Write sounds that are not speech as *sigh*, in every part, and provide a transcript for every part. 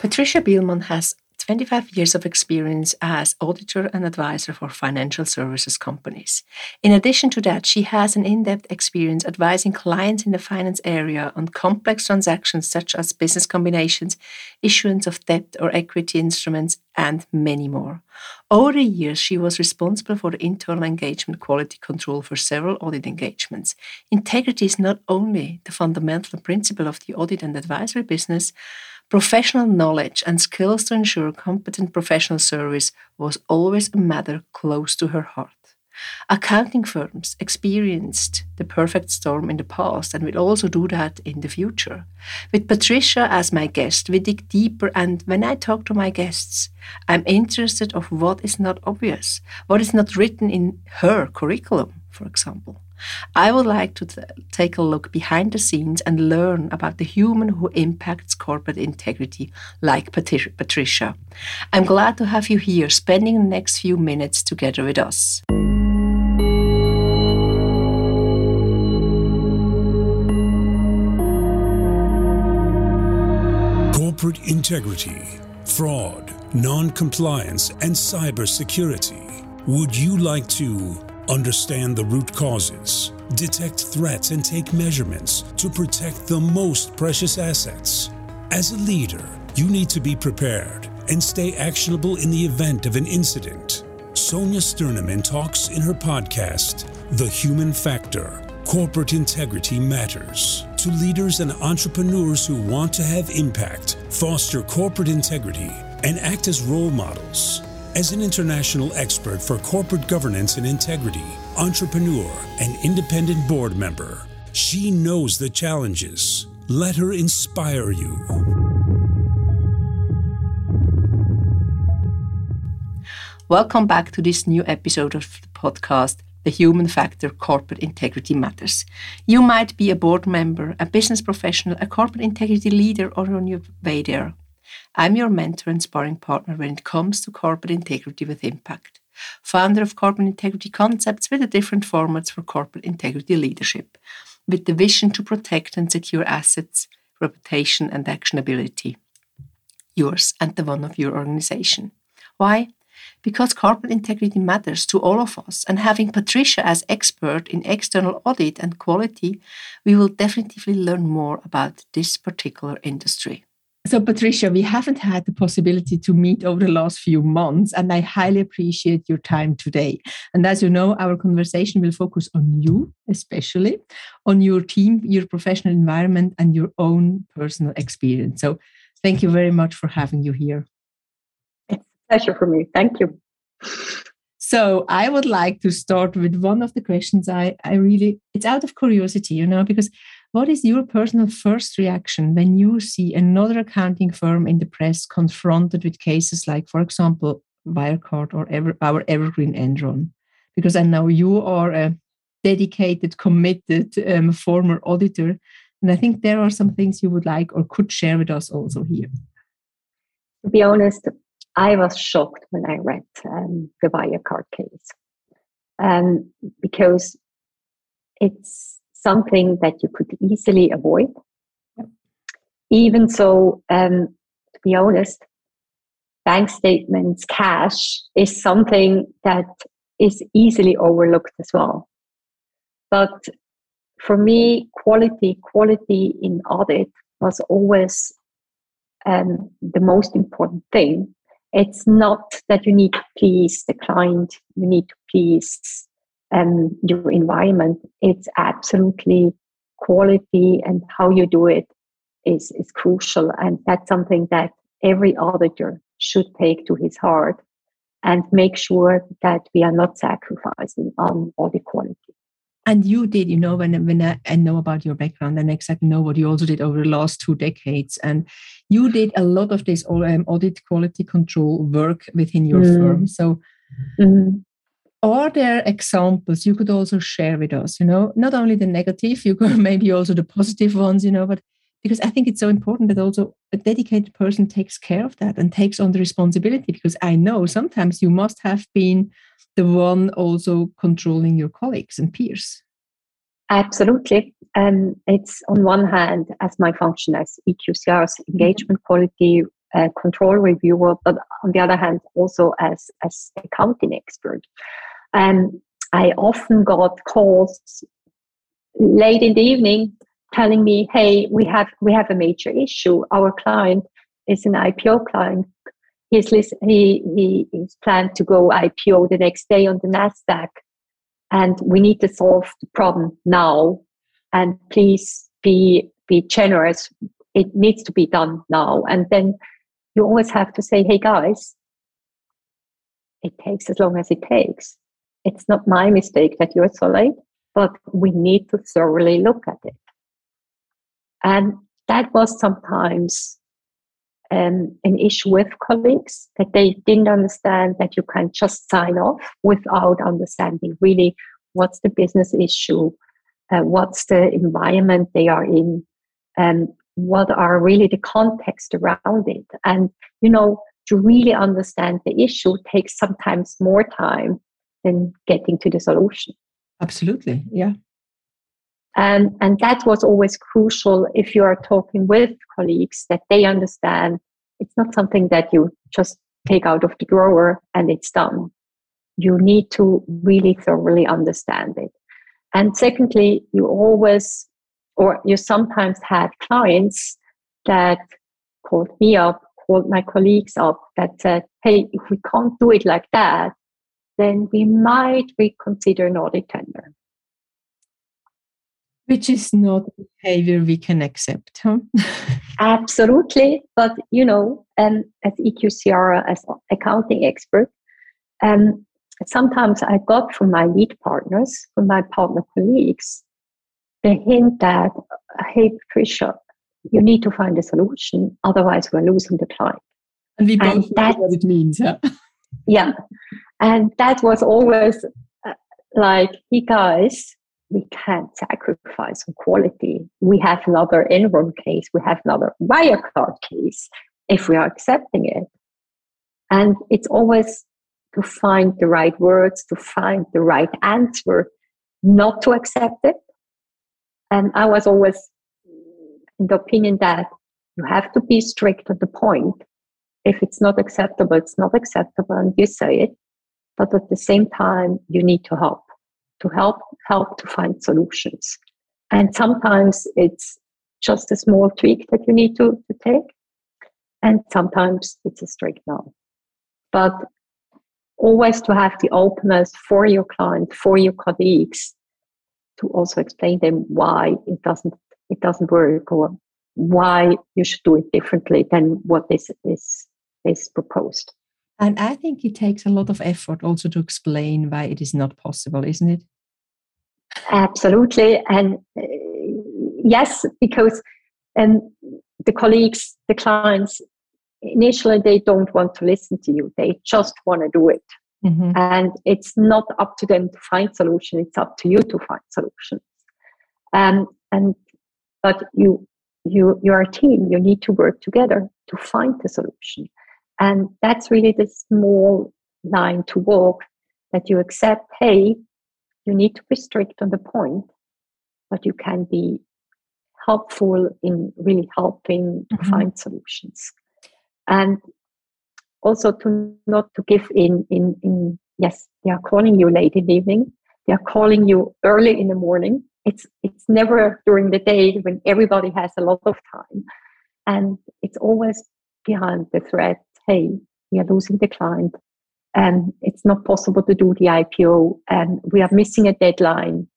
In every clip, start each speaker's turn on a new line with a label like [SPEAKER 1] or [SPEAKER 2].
[SPEAKER 1] Patricia Bielmann has 25 years of experience as auditor and advisor for financial services companies. In addition to that, she has an in depth experience advising clients in the finance area on complex transactions such as business combinations, issuance of debt or equity instruments, and many more. Over the years, she was responsible for the internal engagement quality control for several audit engagements. Integrity is not only the fundamental principle of the audit and advisory business, Professional knowledge and skills to ensure competent professional service was always a matter close to her heart. Accounting firms experienced the perfect storm in the past and will also do that in the future. With Patricia as my guest, we dig deeper and when I talk to my guests, I'm interested of what is not obvious, what is not written in her curriculum, for example. I would like to take a look behind the scenes and learn about the human who impacts corporate integrity, like Pat- Patricia. I'm glad to have you here, spending the next few minutes together with us.
[SPEAKER 2] Corporate integrity, fraud, non compliance, and cybersecurity. Would you like to understand the root causes, detect threats, and take measurements to protect the most precious assets. As a leader, you need to be prepared and stay actionable in the event of an incident. Sonja Stirnimann talks in her podcast, The Human Factor Corporate Integrity Matters, to leaders and entrepreneurs who want to have impact, foster corporate integrity, and act as role models. As an international expert for corporate governance and integrity, entrepreneur, and independent board member, she knows the challenges. Let her inspire you.
[SPEAKER 1] Welcome back to this new episode of the podcast, The Human Factor Corporate Integrity Matters. You might be a board member, a business professional, a corporate integrity leader, or on your way there. I'm your mentor and sparring partner when it comes to corporate integrity with impact. Founder of Corporate Integrity Concepts with the different formats for corporate integrity leadership, with the vision to protect and secure assets, reputation, and actionability. Yours and the one of your organization. Why? Because corporate integrity matters to all of us, and having Patricia as expert in external audit and quality, we will definitively learn more about this particular industry. So, Patricia, we haven't had the possibility to meet over the last few months, and I highly appreciate your time today. And as you know, our conversation will focus on you, especially on your team, your professional environment, and your own personal experience. So, thank you very much for having you here.
[SPEAKER 3] It's a pleasure for me. Thank you.
[SPEAKER 1] So I would like to start with one of the questions I, I really, it's out of curiosity, you know, because what is your personal first reaction when you see another accounting firm in the press confronted with cases like, for example, Wirecard or ever, our evergreen Enron? Because I know you are a dedicated, committed um, former auditor. And I think there are some things you would like or could share with us also here.
[SPEAKER 3] To be honest, I was shocked when I read um, the Wirecard case um, because it's something that you could easily avoid. Even so, um, to be honest, bank statements, cash is something that is easily overlooked as well. But for me, quality, quality in audit was always um, the most important thing. It's not that you need to please the client, you need to please um, your environment, it's absolutely quality and how you do it is, is crucial. And that's something that every auditor should take to his heart and make sure that we are not sacrificing on audit quality.
[SPEAKER 1] And you did, you know, when when I, I, know about your background and exactly know what you also did over the last two decades, and you did a lot of this um, audit quality control work within your mm. firm. So, mm are there examples you could also share with us you know? Not only the negative you could *laughs* maybe also the positive ones you know but because i think it's so important that also a dedicated person takes care of that and takes on the responsibility because i know sometimes you must have been the one also controlling your colleagues and peers.
[SPEAKER 3] Absolutely. And it's on one hand as my function as eqcr's mm-hmm. engagement quality a control reviewer, but on the other hand, also as as accounting expert. And I often got calls late in the evening telling me, "Hey, we have we have a major issue. Our client is an IPO client. He's he he is planned to go IPO the next day on the Nasdaq, and we need to solve the problem now. And please be be generous. It needs to be done now. And then you always have to say, "Hey guys, it takes as long as it takes." It's not my mistake that you're so late, but we need to thoroughly look at it. And that was sometimes um, an issue with colleagues that they didn't understand that you can just sign off without understanding really what's the business issue, uh, what's the environment they are in, and what are really the context around it. And, you know, to really understand the issue takes sometimes more time than getting to the solution.
[SPEAKER 1] Absolutely, yeah.
[SPEAKER 3] And, and that was always crucial if you are talking with colleagues that they understand it's not something that you just take out of the drawer and it's done. You need to really thoroughly understand it. And secondly, you always, or you sometimes had clients that called me up, called my colleagues up that said, hey, if we can't do it like that, then we might reconsider an audit tender.
[SPEAKER 1] Which is not behavior we can accept, huh? *laughs*
[SPEAKER 3] Absolutely. But, you know, um, as EQCR, as accounting expert, um, sometimes I got from my lead partners, from my partner colleagues, the hint that, hey, Patricia, you need to find a solution, otherwise we're losing the client.
[SPEAKER 1] And we both know what it means. Yeah. *laughs*
[SPEAKER 3] yeah. And that was always uh, like, hey guys, we can't sacrifice on quality. We have another Enron case, we have another Wirecard case if we are accepting it. And it's always to find the right words, to find the right answer, not to accept it. And I was always in the opinion that you have to be strict at the point. If it's not acceptable, it's not acceptable, and you say it. But at the same time, you need to help, to help, help to find solutions. And sometimes it's just a small tweak that you need to, to take. And sometimes it's a strict no. But always to have the openness for your client, for your colleagues, to also explain them why it doesn't it doesn't work or why you should do it differently than what is is is proposed.
[SPEAKER 1] And I think it takes a lot of effort also to explain why it is not possible, isn't it?
[SPEAKER 3] Absolutely, and uh, yes, because um, the colleagues, the clients, initially they don't want to listen to you; they just want to do it. Mm-hmm. And it's not up to them to find solution; it's up to you to find solutions. Um, and but you you you're a team you need to work together to find the solution and that's really the small line to walk that you accept hey you need to be strict on the point but you can be helpful in really helping to mm-hmm. find solutions and also to not to give in in in yes they are calling you late in the evening. They are calling you early in the morning. It's it's never during the day when everybody has a lot of time. And it's always behind the threat hey we are losing the client. And it's not possible to do the ipo and we are missing a deadline.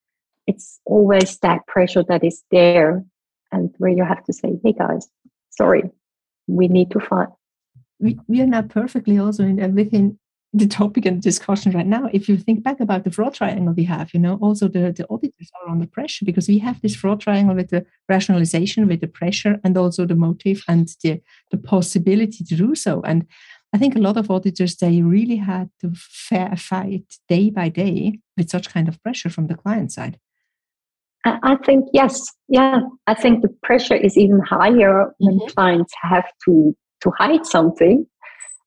[SPEAKER 3] It's always that pressure that is there and where you have to say hey guys sorry we need to find
[SPEAKER 1] we, we are not perfectly also in, within the topic and discussion right now, if you think back about the fraud triangle we have, you know, also the, the auditors are under pressure because we have this fraud triangle with the rationalization, with the pressure, and also the motive and the, the possibility to do so. And I think a lot of auditors, they really had to fair fight day by day with such kind of pressure from the client side.
[SPEAKER 3] I think, yes. Yeah. I think the pressure is even higher when mm-hmm. clients have to, to hide something.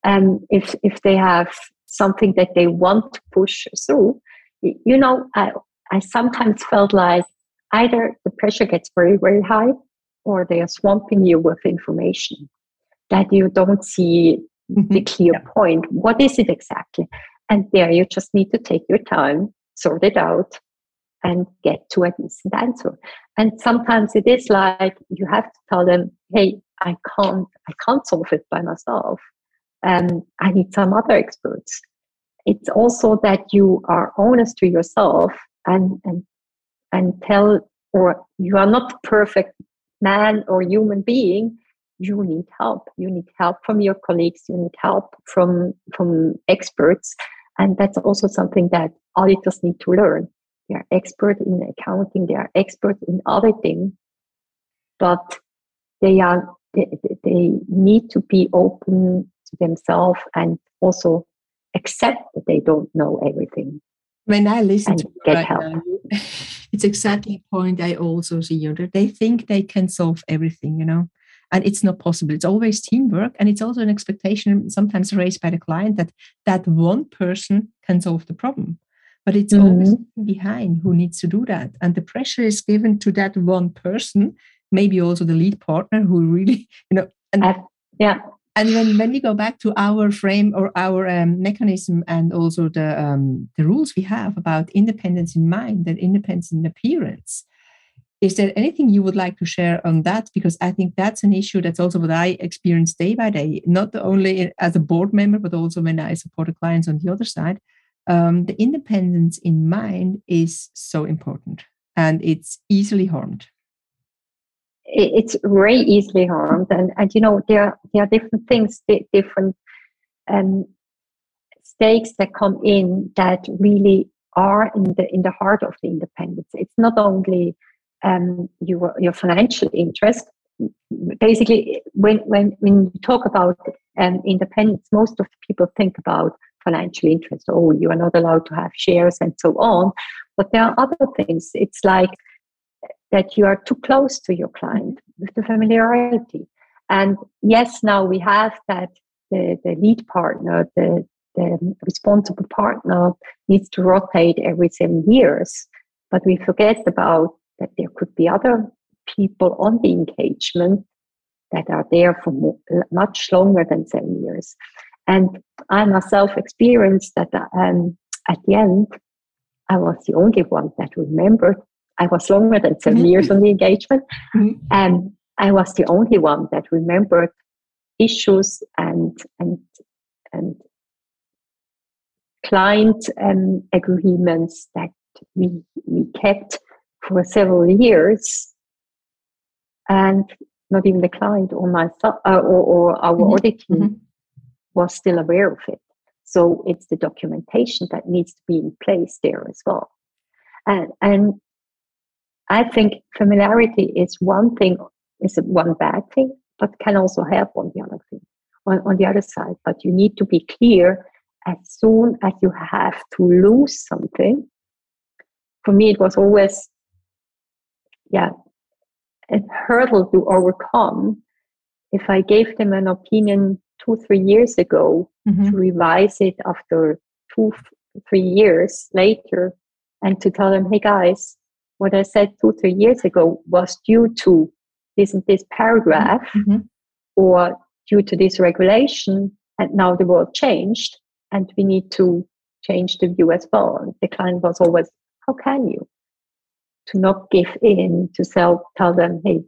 [SPEAKER 3] And if, if they have something that they want to push through, you know, I, I sometimes felt like either the pressure gets very, very high or they are swamping you with information. that you don't see
[SPEAKER 1] Mhm.
[SPEAKER 3] the clear
[SPEAKER 1] Yeah.
[SPEAKER 3] point. What is it exactly? And there you just need to take your time, sort it out, and get to a decent answer. And sometimes it is like you have to tell them, hey, I can't, I can't solve it by myself. Um, I need some other experts. It's also that you are honest to yourself and and and tell or you are not perfect man or human being you need help you need help from your colleagues you need help from from experts and that's also something that auditors need to learn they are expert in accounting they are expert in auditing but they are they, they need to be open to themselves and also accept that they don't know everything
[SPEAKER 1] when I listen to you
[SPEAKER 3] get
[SPEAKER 1] right
[SPEAKER 3] help.
[SPEAKER 1] now, it's exactly a point I also see. You know, they think they can solve everything, you know, and it's not possible. It's always teamwork, and it's also an expectation sometimes raised by the client that that one person can solve the problem. But it's always
[SPEAKER 3] Mhm.
[SPEAKER 1] behind who needs to do that, and the pressure is given to that one person, maybe also the lead partner who really, you know, and
[SPEAKER 3] Uh, yeah.
[SPEAKER 1] and when, when we go back to our frame or our um, mechanism and also the um, the rules we have about independence in mind and independence in appearance is there anything you would like to share on that? Because i think that's an issue that's also what i experience day by day not only as a board member but also when i support the clients on the other side um, the independence in mind is so important and it's easily harmed.
[SPEAKER 3] It's very easily harmed and and you know there there are different things different um stakes that come in that really are in the in the heart of the independence. It's not only um your your financial interest. Basically when when when you talk about um, independence most of the people think about financial interest oh you are not allowed to have shares and so on but there are other things it's like that you are too close to your client with the familiarity. And yes, now we have that the, the lead partner, the, the responsible partner needs to rotate every seven years. But we forget about that there could be other people on the engagement that are there for much longer than seven years. And I myself experienced that um, at the end, I was the only one that remembered I was longer than 7
[SPEAKER 1] Mhm.
[SPEAKER 3] years on the engagement. And I was the only one that remembered issues and and and client um, agreements that we we kept for several years, and not even the client or myself uh, or, or our
[SPEAKER 1] Mhm.
[SPEAKER 3] audit team
[SPEAKER 1] Mhm.
[SPEAKER 3] Was still aware of it. So it's the documentation that needs to be in place there as well. And and I think familiarity is one thing, is one bad thing, but can also help on the other thing, on, on the other side. But you need to be clear as soon as you have to lose something. For me, it was always, yeah, a hurdle to overcome. If I gave them an opinion two, three years ago,
[SPEAKER 1] Mhm.
[SPEAKER 3] to revise it after two, three years later, and to tell them, hey guys, what I said two, three years ago was due to this this paragraph
[SPEAKER 1] Mhm.
[SPEAKER 3] or due to this regulation, and now the world changed, and we need to change the view as well. And the client was always, how can you? To not give in, to sell, tell them, hey,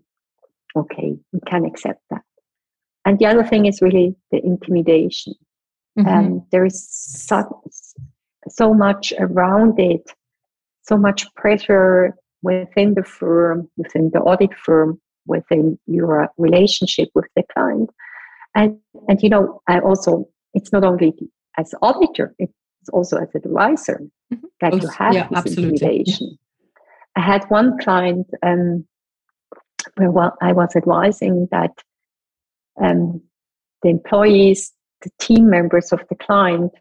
[SPEAKER 3] okay, we can accept that. And the other thing is really the intimidation.
[SPEAKER 1] Mhm.
[SPEAKER 3] Um, there is so, so much around it, so much pressure within the firm, within the audit firm, within your relationship with the client. And, and you know, I also, it's not only as auditor, it's also as advisor
[SPEAKER 1] Mhm.
[SPEAKER 3] that you have
[SPEAKER 1] yeah,
[SPEAKER 3] this
[SPEAKER 1] absolutely. Yeah.
[SPEAKER 3] intimidation. I had one client um, where well, I was advising that um, the employees, the team members of the client,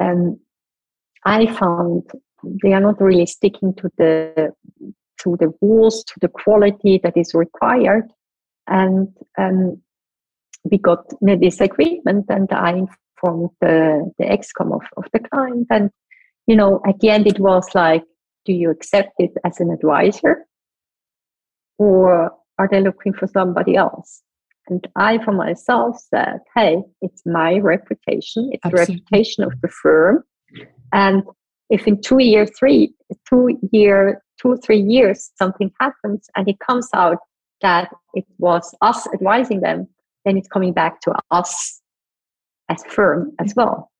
[SPEAKER 3] um, I found they are not really sticking to the to the rules, to the quality that is required, and um, we got a disagreement, and I informed the the excom of, of the client, and you know, at the end it was like, do you accept it as an advisor, or are they looking for somebody else? And I, for myself, said, hey, it's my reputation, it's Absolutely. the reputation of the firm. And if in two year, three, two year, two three years, something happens and it comes out that it was us advising them, then it's coming back to us as firm as mm-hmm. well.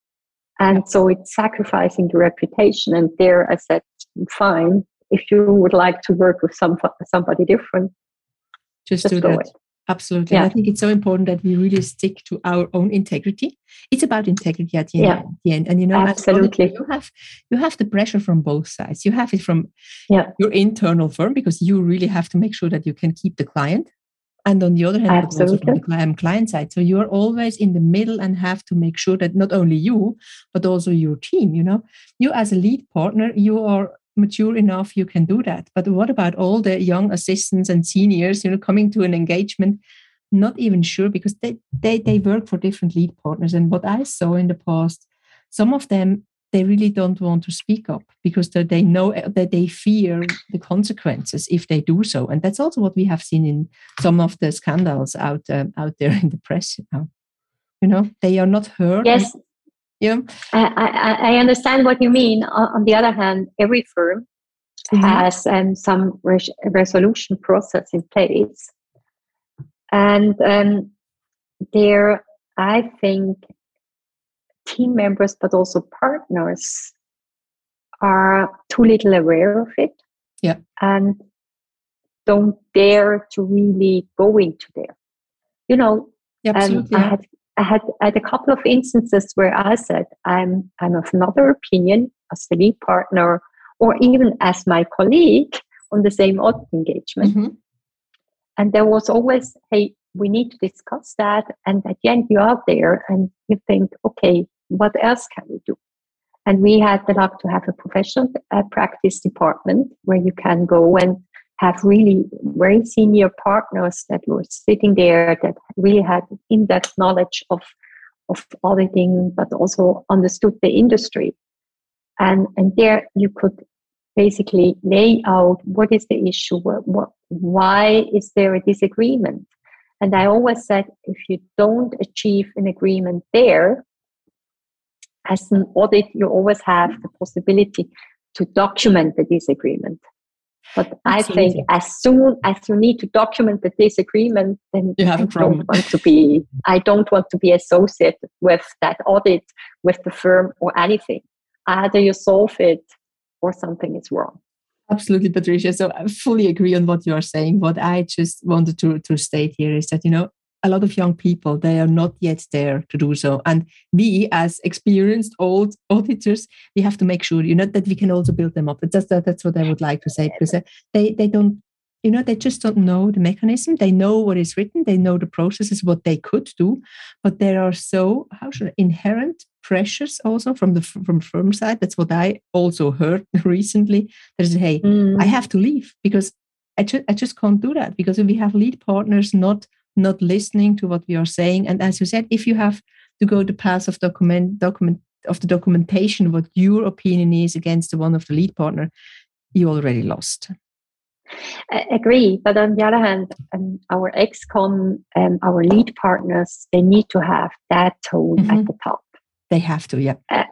[SPEAKER 3] And so it's sacrificing the reputation. And there I said, fine, if you would like to work with some, somebody different,
[SPEAKER 1] just, just do that. It. Absolutely. Yeah. I think it's so important that we really stick to our own integrity. It's about integrity at the, yeah. end, the end. And you know,
[SPEAKER 3] absolutely.
[SPEAKER 1] You have you have the pressure from both sides. You have it from yeah. your internal firm because you really have to make sure that you can keep the client. And on the other hand, also from the client side. So you're always in the middle and have to make sure that not only you, but also your team, you know, you as a lead partner, you are mature enough you can do that. But what about all the young assistants and seniors you know coming to an engagement not even sure because they they, they work for different lead partners. And what i saw in the past some of them they really don't want to speak up because they know that they fear the consequences if they do so. And that's also what we have seen in some of the scandals out uh, out there in the press you know. They are not heard
[SPEAKER 3] yes yeah. I, I, understand what you mean. On the other hand, every firm mm-hmm. has um, some res- resolution process in place. And um, there, I think team members, but also partners, are too little aware of it.
[SPEAKER 1] Yeah.
[SPEAKER 3] And don't dare to really go into there. You know,
[SPEAKER 1] yeah, um, I
[SPEAKER 3] had I had, I had a couple of instances where I said, I'm, I'm of another opinion as the lead partner or even as my colleague on the same audit engagement. Mm-hmm. And there was always, hey, we need to discuss that. And at the end, you're out there and you think, okay, what else can we do? And we had the luck to have a professional uh, practice department where you can go and have really very senior partners that were sitting there that really had in-depth knowledge of of auditing, but also understood the industry. And and there you could basically lay out what is the issue, what, what why is there a disagreement? And I always said if you don't achieve an agreement there, as an audit, you always have the possibility to document the disagreement. But I think as soon as you need to document the disagreement, then
[SPEAKER 1] you have
[SPEAKER 3] I
[SPEAKER 1] a problem.
[SPEAKER 3] don't want to be I don't want to be associated with that audit, with the firm or anything. Either you solve it or something is wrong.
[SPEAKER 1] Absolutely, Patricia. So I fully agree on what you are saying. What I just wanted to, to state here is that, you know, a lot of young people they are not yet there to do so. And we as experienced old *laughs* auditors we have to make sure you know that we can also build them up. That's that, that's what i would like to say because uh, they they don't you know they just don't know the mechanism. They know what is written. They know the processes what they could do. But there are so how should I, inherent pressures also from the from firm side. That's what i also heard *laughs* recently. There's hey mm. i have to leave because I, ju- I just can't do that because if we have lead partners not not listening to what we are saying. And as you said, if you have to go the path of document document of the documentation, what your opinion is against the one of the lead partner, you already lost.
[SPEAKER 3] I agree, but on the other hand, um, our ExCom, um, our lead partners, they need to have that tone mm-hmm. at the top.
[SPEAKER 1] They have to, yeah. Uh,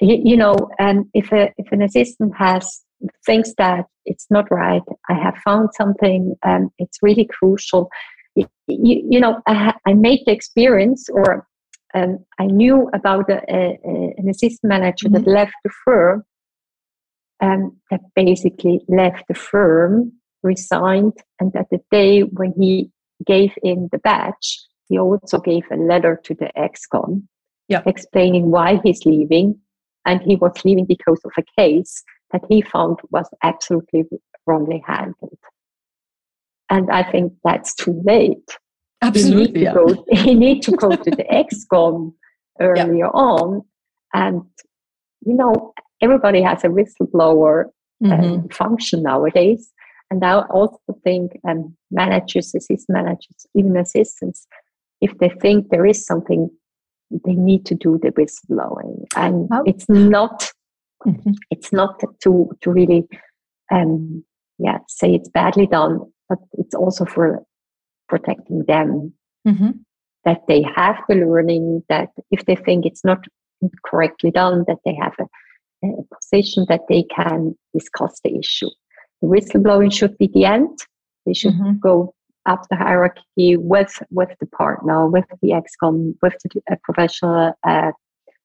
[SPEAKER 3] you, you, know, um, if a, if an assistant has thinks that it's not right, I have found something, um, it's really crucial you, you know, I, I made the experience or um, I knew about a, a, an assistant manager mm-hmm. that left the firm, um, that basically left the firm, resigned, and at the day when he gave in the badge, he also gave a letter to the ExCom
[SPEAKER 1] yeah.
[SPEAKER 3] explaining why he's leaving. And he was leaving because of a case that he found was absolutely wrongly handled. And I think that's too late.
[SPEAKER 1] Absolutely.
[SPEAKER 3] You need to, yeah. go, *laughs* you need to go to the *laughs* ExCom earlier yeah. on. And, you know, everybody has a whistleblower um, mm-hmm. function nowadays. And I also think um, managers, assistant managers, even assistants, if they think there is something, they need to do the whistleblowing. And oh. it's not, mm-hmm. it's not to to really, um, yeah, say it's badly done but it's also for protecting them mm-hmm. that they have the learning, that if they think it's not correctly done, that they have a, a position that they can discuss the issue. The whistleblowing should be the end. They should mm-hmm. go up the hierarchy with with the partner, with the ExCom, with the uh, professional uh,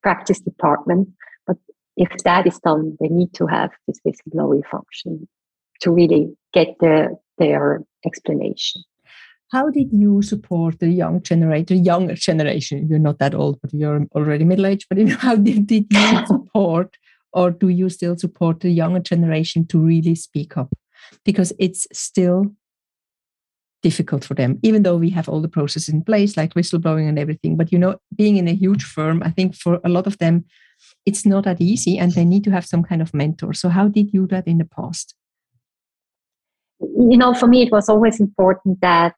[SPEAKER 3] practice department. But if that is done, they need to have this whistleblowing function to really get the, their explanation.
[SPEAKER 1] How did you support the young generation, younger generation? You're not that old, but you're already middle aged. But you know, *laughs* how did, did you *laughs* support, or do you still support the younger generation to really speak up? Because it's still difficult for them, even though we have all the processes in place, like whistleblowing and everything. But you know, being in a huge firm, I think for a lot of them, it's not that easy, and they need to have some kind of mentor. So, how did you do that in the past?
[SPEAKER 3] You know, for me, it was always important that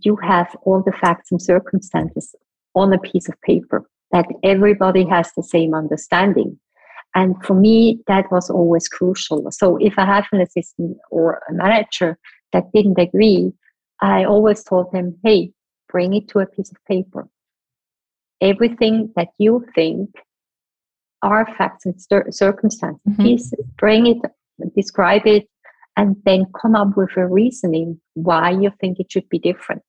[SPEAKER 3] you have all the facts and circumstances on a piece of paper, that everybody has the same understanding. And for me, that was always crucial. So if I have an assistant or a manager that didn't agree, I always told them, hey, bring it to a piece of paper. Everything that you think are facts and circumstances, mm-hmm. please bring it, describe it, and then come up with a reasoning why you think it should be different.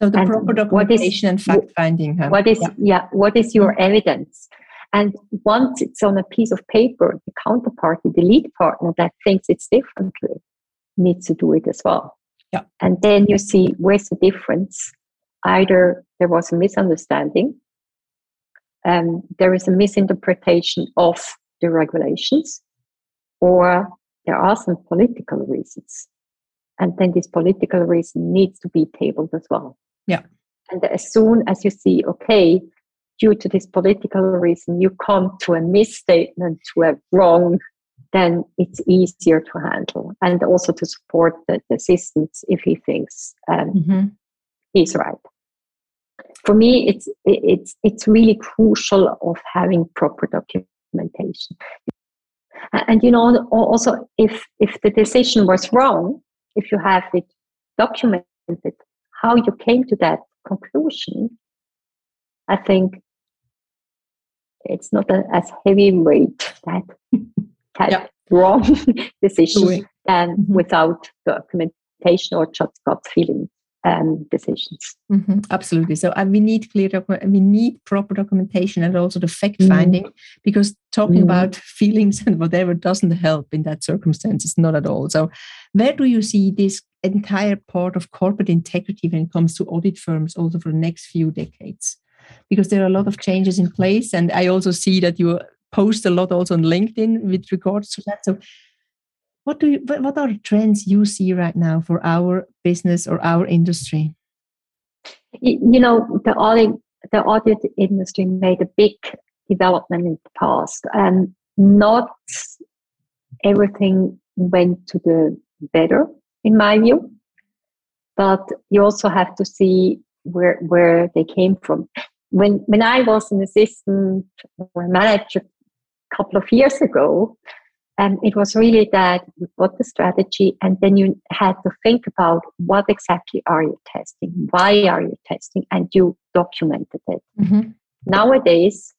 [SPEAKER 1] So the and proper documentation and fact finding.
[SPEAKER 3] Huh? What is yeah. yeah? What is your mm-hmm. evidence? And once it's on a piece of paper, the counterparty, the lead partner that thinks it's differently, needs to do it as well.
[SPEAKER 1] Yeah.
[SPEAKER 3] And then you see where's the difference. Either there was a misunderstanding, um, there is a misinterpretation of the regulations, or there are some political reasons. And then this political reason needs to be tabled as well.
[SPEAKER 1] Yeah.
[SPEAKER 3] And as soon as you see, okay, due to this political reason, you come to a misstatement, to a wrong then it's easier to handle and also to support the, the if he thinks um, mm-hmm. he's right. For me, it's it's it's really crucial of having proper documentation. And you know, also if if the decision was wrong, if you have it documented, how you came to that conclusion, I think it's not a, as heavy weight that *laughs* had yeah. wrong *laughs* decisions than mm-hmm. without documentation or just gut feeling um, decisions.
[SPEAKER 1] Mm-hmm, absolutely. So uh, we need clear document. We need proper documentation and also the fact finding mm. because talking mm. about *laughs* feelings and whatever doesn't help in that circumstances, not at all. So where do you see this entire part of corporate integrity when it comes to audit firms also for the next few decades? Because there are a lot of changes in place, and I also see that you post a lot also on LinkedIn with regards to that. So, what do you? What are the trends you see right now for our business or our industry?
[SPEAKER 3] You know, the audit the audit industry made a big development in the past, and not everything went to the better, in my view. But you also have to see where where they came from. When when I was an assistant or manager a couple of years ago. And it was really that you got the strategy and then you had to think about what exactly are you testing? Why are you testing? And you documented it. Mm-hmm. Nowadays,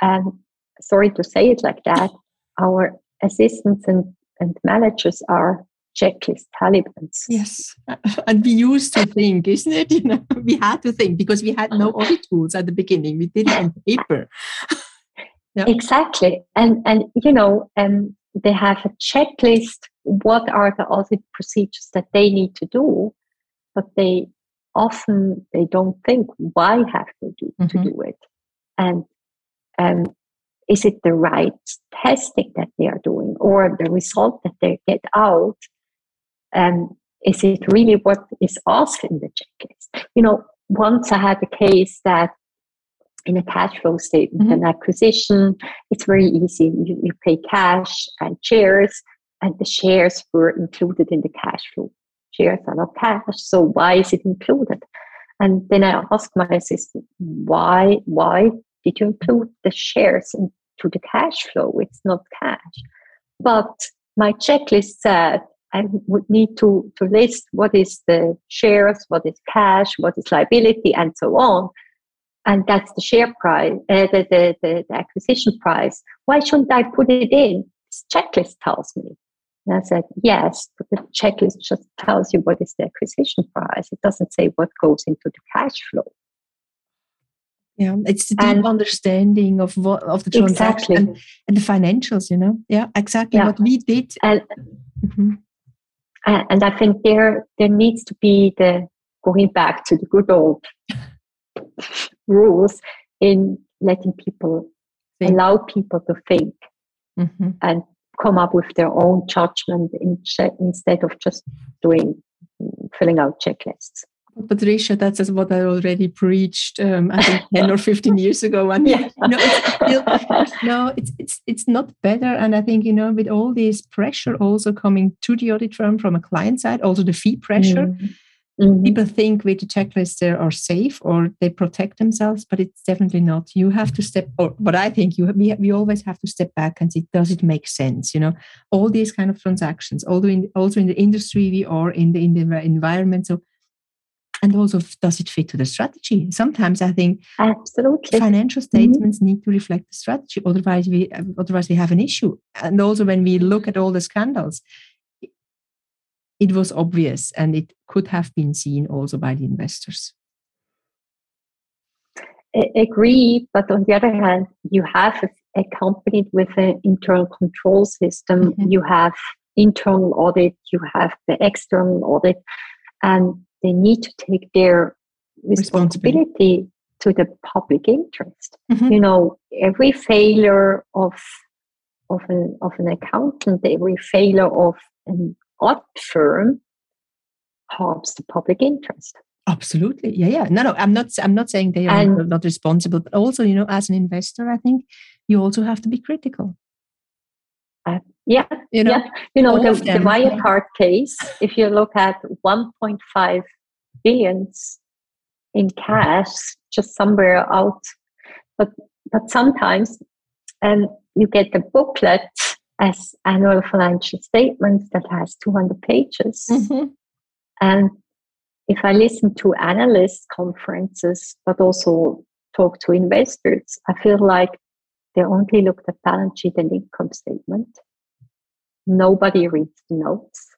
[SPEAKER 3] and sorry to say it like that, our assistants and, and managers are checklist Talibans.
[SPEAKER 1] Yes. *laughs* And we used to think, isn't it? *laughs* You know, we had to think because we had no audit tools at the beginning. We did it on paper. *laughs*
[SPEAKER 3] Yeah. Exactly. And and you know, um, they have a checklist. What are the audit procedures that they need to do? But they often they don't think why have they do, mm-hmm. to do it, and um, is it the right testing that they are doing, or the result that they get out? And um, is it really what is asked in the checklist? You know, once I had a case that in a cash flow statement mm-hmm. an acquisition. It's very easy. You, you, pay cash and shares and the shares were included in the cash flow. Shares are not cash so why is it included? And then i asked my assistant why why did you include the shares into the cash flow? It's not cash. But my checklist said I would need to, to list what is the shares, what is cash, what is liability, and so on. And that's the share price, uh, the, the, the, the, acquisition price. Why shouldn't I put it in? This checklist tells me. And I said, yes, but the checklist just tells you what is the acquisition price. It doesn't say what goes into the cash flow.
[SPEAKER 1] Yeah, it's the deep and understanding of what of the transaction exactly. and, and, the financials. You know, yeah, exactly yeah. what we did.
[SPEAKER 3] And, mm-hmm. and I think there there needs to be the going back to the good old *laughs* rules in letting people think. allow people to think mm-hmm. and come up with their own judgment in, instead of just doing filling out checklists.
[SPEAKER 1] Patricia, that's what I already preached, um, I think 10 or 15 years ago. And *laughs* yeah. you know, it's still, no, it's, it's, it's not better. And I think, you know, with all this pressure also coming to the audit firm from a client side, also the fee pressure, mm-hmm. Mm-hmm. People think with the checklist they are safe or they protect themselves, but it's definitely not. You have to step, or but I think you we, we always have to step back and see does it make sense? You know, all these kind of transactions, although in also in the industry we are in the in the environment, so and also does it fit to the strategy sometimes i think
[SPEAKER 3] absolutely
[SPEAKER 1] financial mm-hmm. statements mm-hmm. need to reflect the strategy otherwise we otherwise we have an issue and also when we look at all the scandals it was obvious and it could have been seen also by the investors.
[SPEAKER 3] I agree, but on the other hand, you have accompanied with an internal control system, mm-hmm. you have internal audit, you have the external audit, and they need to take their responsibility to the public interest. Mm-hmm. You know, every failure of of an of an accountant, every failure of an audit firm harms the public interest.
[SPEAKER 1] Absolutely. Yeah, yeah. No, no, I'm not I'm not saying they are and, not responsible, but also, you know, as an investor, I think you also have to be critical.
[SPEAKER 3] Uh, yeah, you know, yeah. you know the, the Wirecard case. If you look at 1.5 billions in cash, just somewhere out, but but sometimes, and um, you get the booklet as annual financial statements that has 200 pages. Mm-hmm. And if I listen to analyst conferences, but also talk to investors, I feel like they only look at balance sheet and income statement. Nobody reads the notes.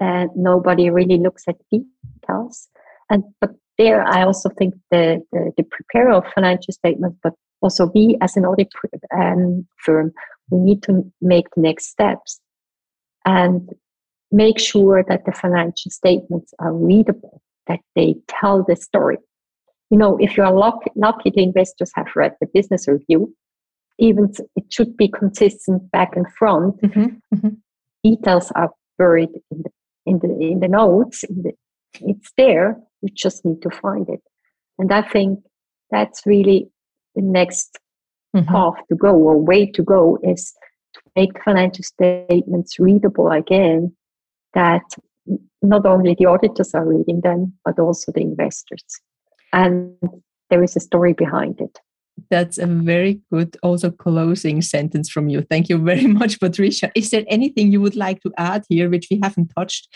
[SPEAKER 3] And nobody really looks at details. And but there, I also think the, the, the preparer of financial statements, but also we as an audit um, firm, we need to make the next steps and make sure that the financial statements are readable, that they tell the story. You know, if you are lucky, lucky the investors have read the business review, even it should be consistent back and front. Mm-hmm, mm-hmm. Details are buried in the in the in the notes. In the, it's there. We just need to find it, and I think that's really the next mm-hmm. path to go or way to go is to make financial statements readable again that not only the auditors are reading them but also the investors. And there is a story behind it.
[SPEAKER 1] That's a very good also closing sentence from you. Thank you very *laughs* much patricia. Is there anything you would like to add here which we haven't touched?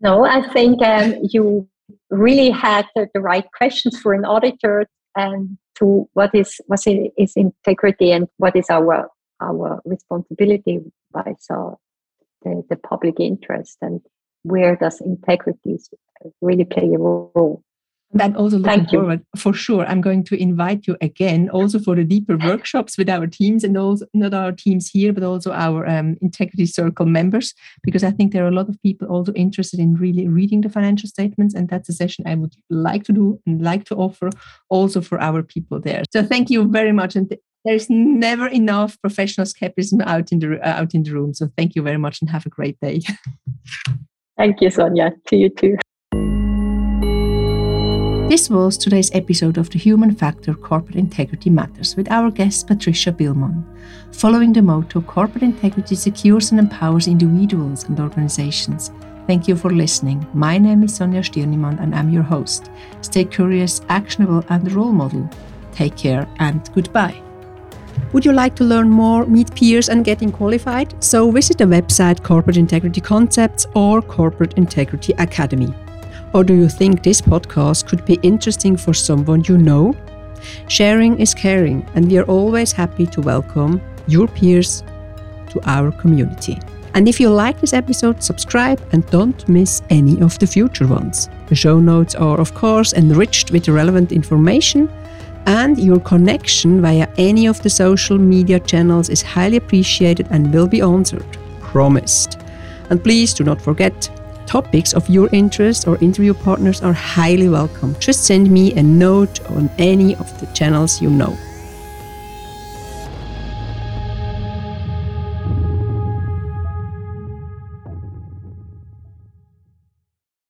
[SPEAKER 3] No i think um, you really had the, the right questions for an auditor and to what is what is integrity and what is our our responsibility by so the, the public interest and where does integrity really play a role
[SPEAKER 1] and also looking forward for sure. I'm going to invite you again also for the deeper workshops with our teams and also not our teams here but also our um, integrity circle members because i think there are a lot of people also interested in really reading the financial statements and that's a session i would like to do and like to offer also for our people there. So thank you very much and there's never enough professional skepticism out in the out in the room. So thank you very much and have a great day. *laughs*
[SPEAKER 3] Thank you sonja to you too
[SPEAKER 1] this was today's episode of the Human Factor Corporate Integrity Matters with our guest Patricia Bielmann. Following the motto Corporate Integrity secures and empowers individuals and organizations. Thank you for listening. My name is Sonja Stirnimann and I'm your host. Stay curious, actionable, and role model. Take care and goodbye. Would you like to learn more, meet peers, and getting qualified? So visit the website Corporate Integrity Concepts or Corporate Integrity Academy. Or do you think this podcast could be interesting for someone you know? Sharing is caring, and we are always happy to welcome your peers to our community. And if you like this episode, subscribe and don't miss any of the future ones. The show notes are, of course, enriched with relevant information, and your connection via any of the social media channels is highly appreciated and will be answered. Promised. And please do not forget topics of your interest or interview partners are highly welcome. Just send me a note on any of the channels you know.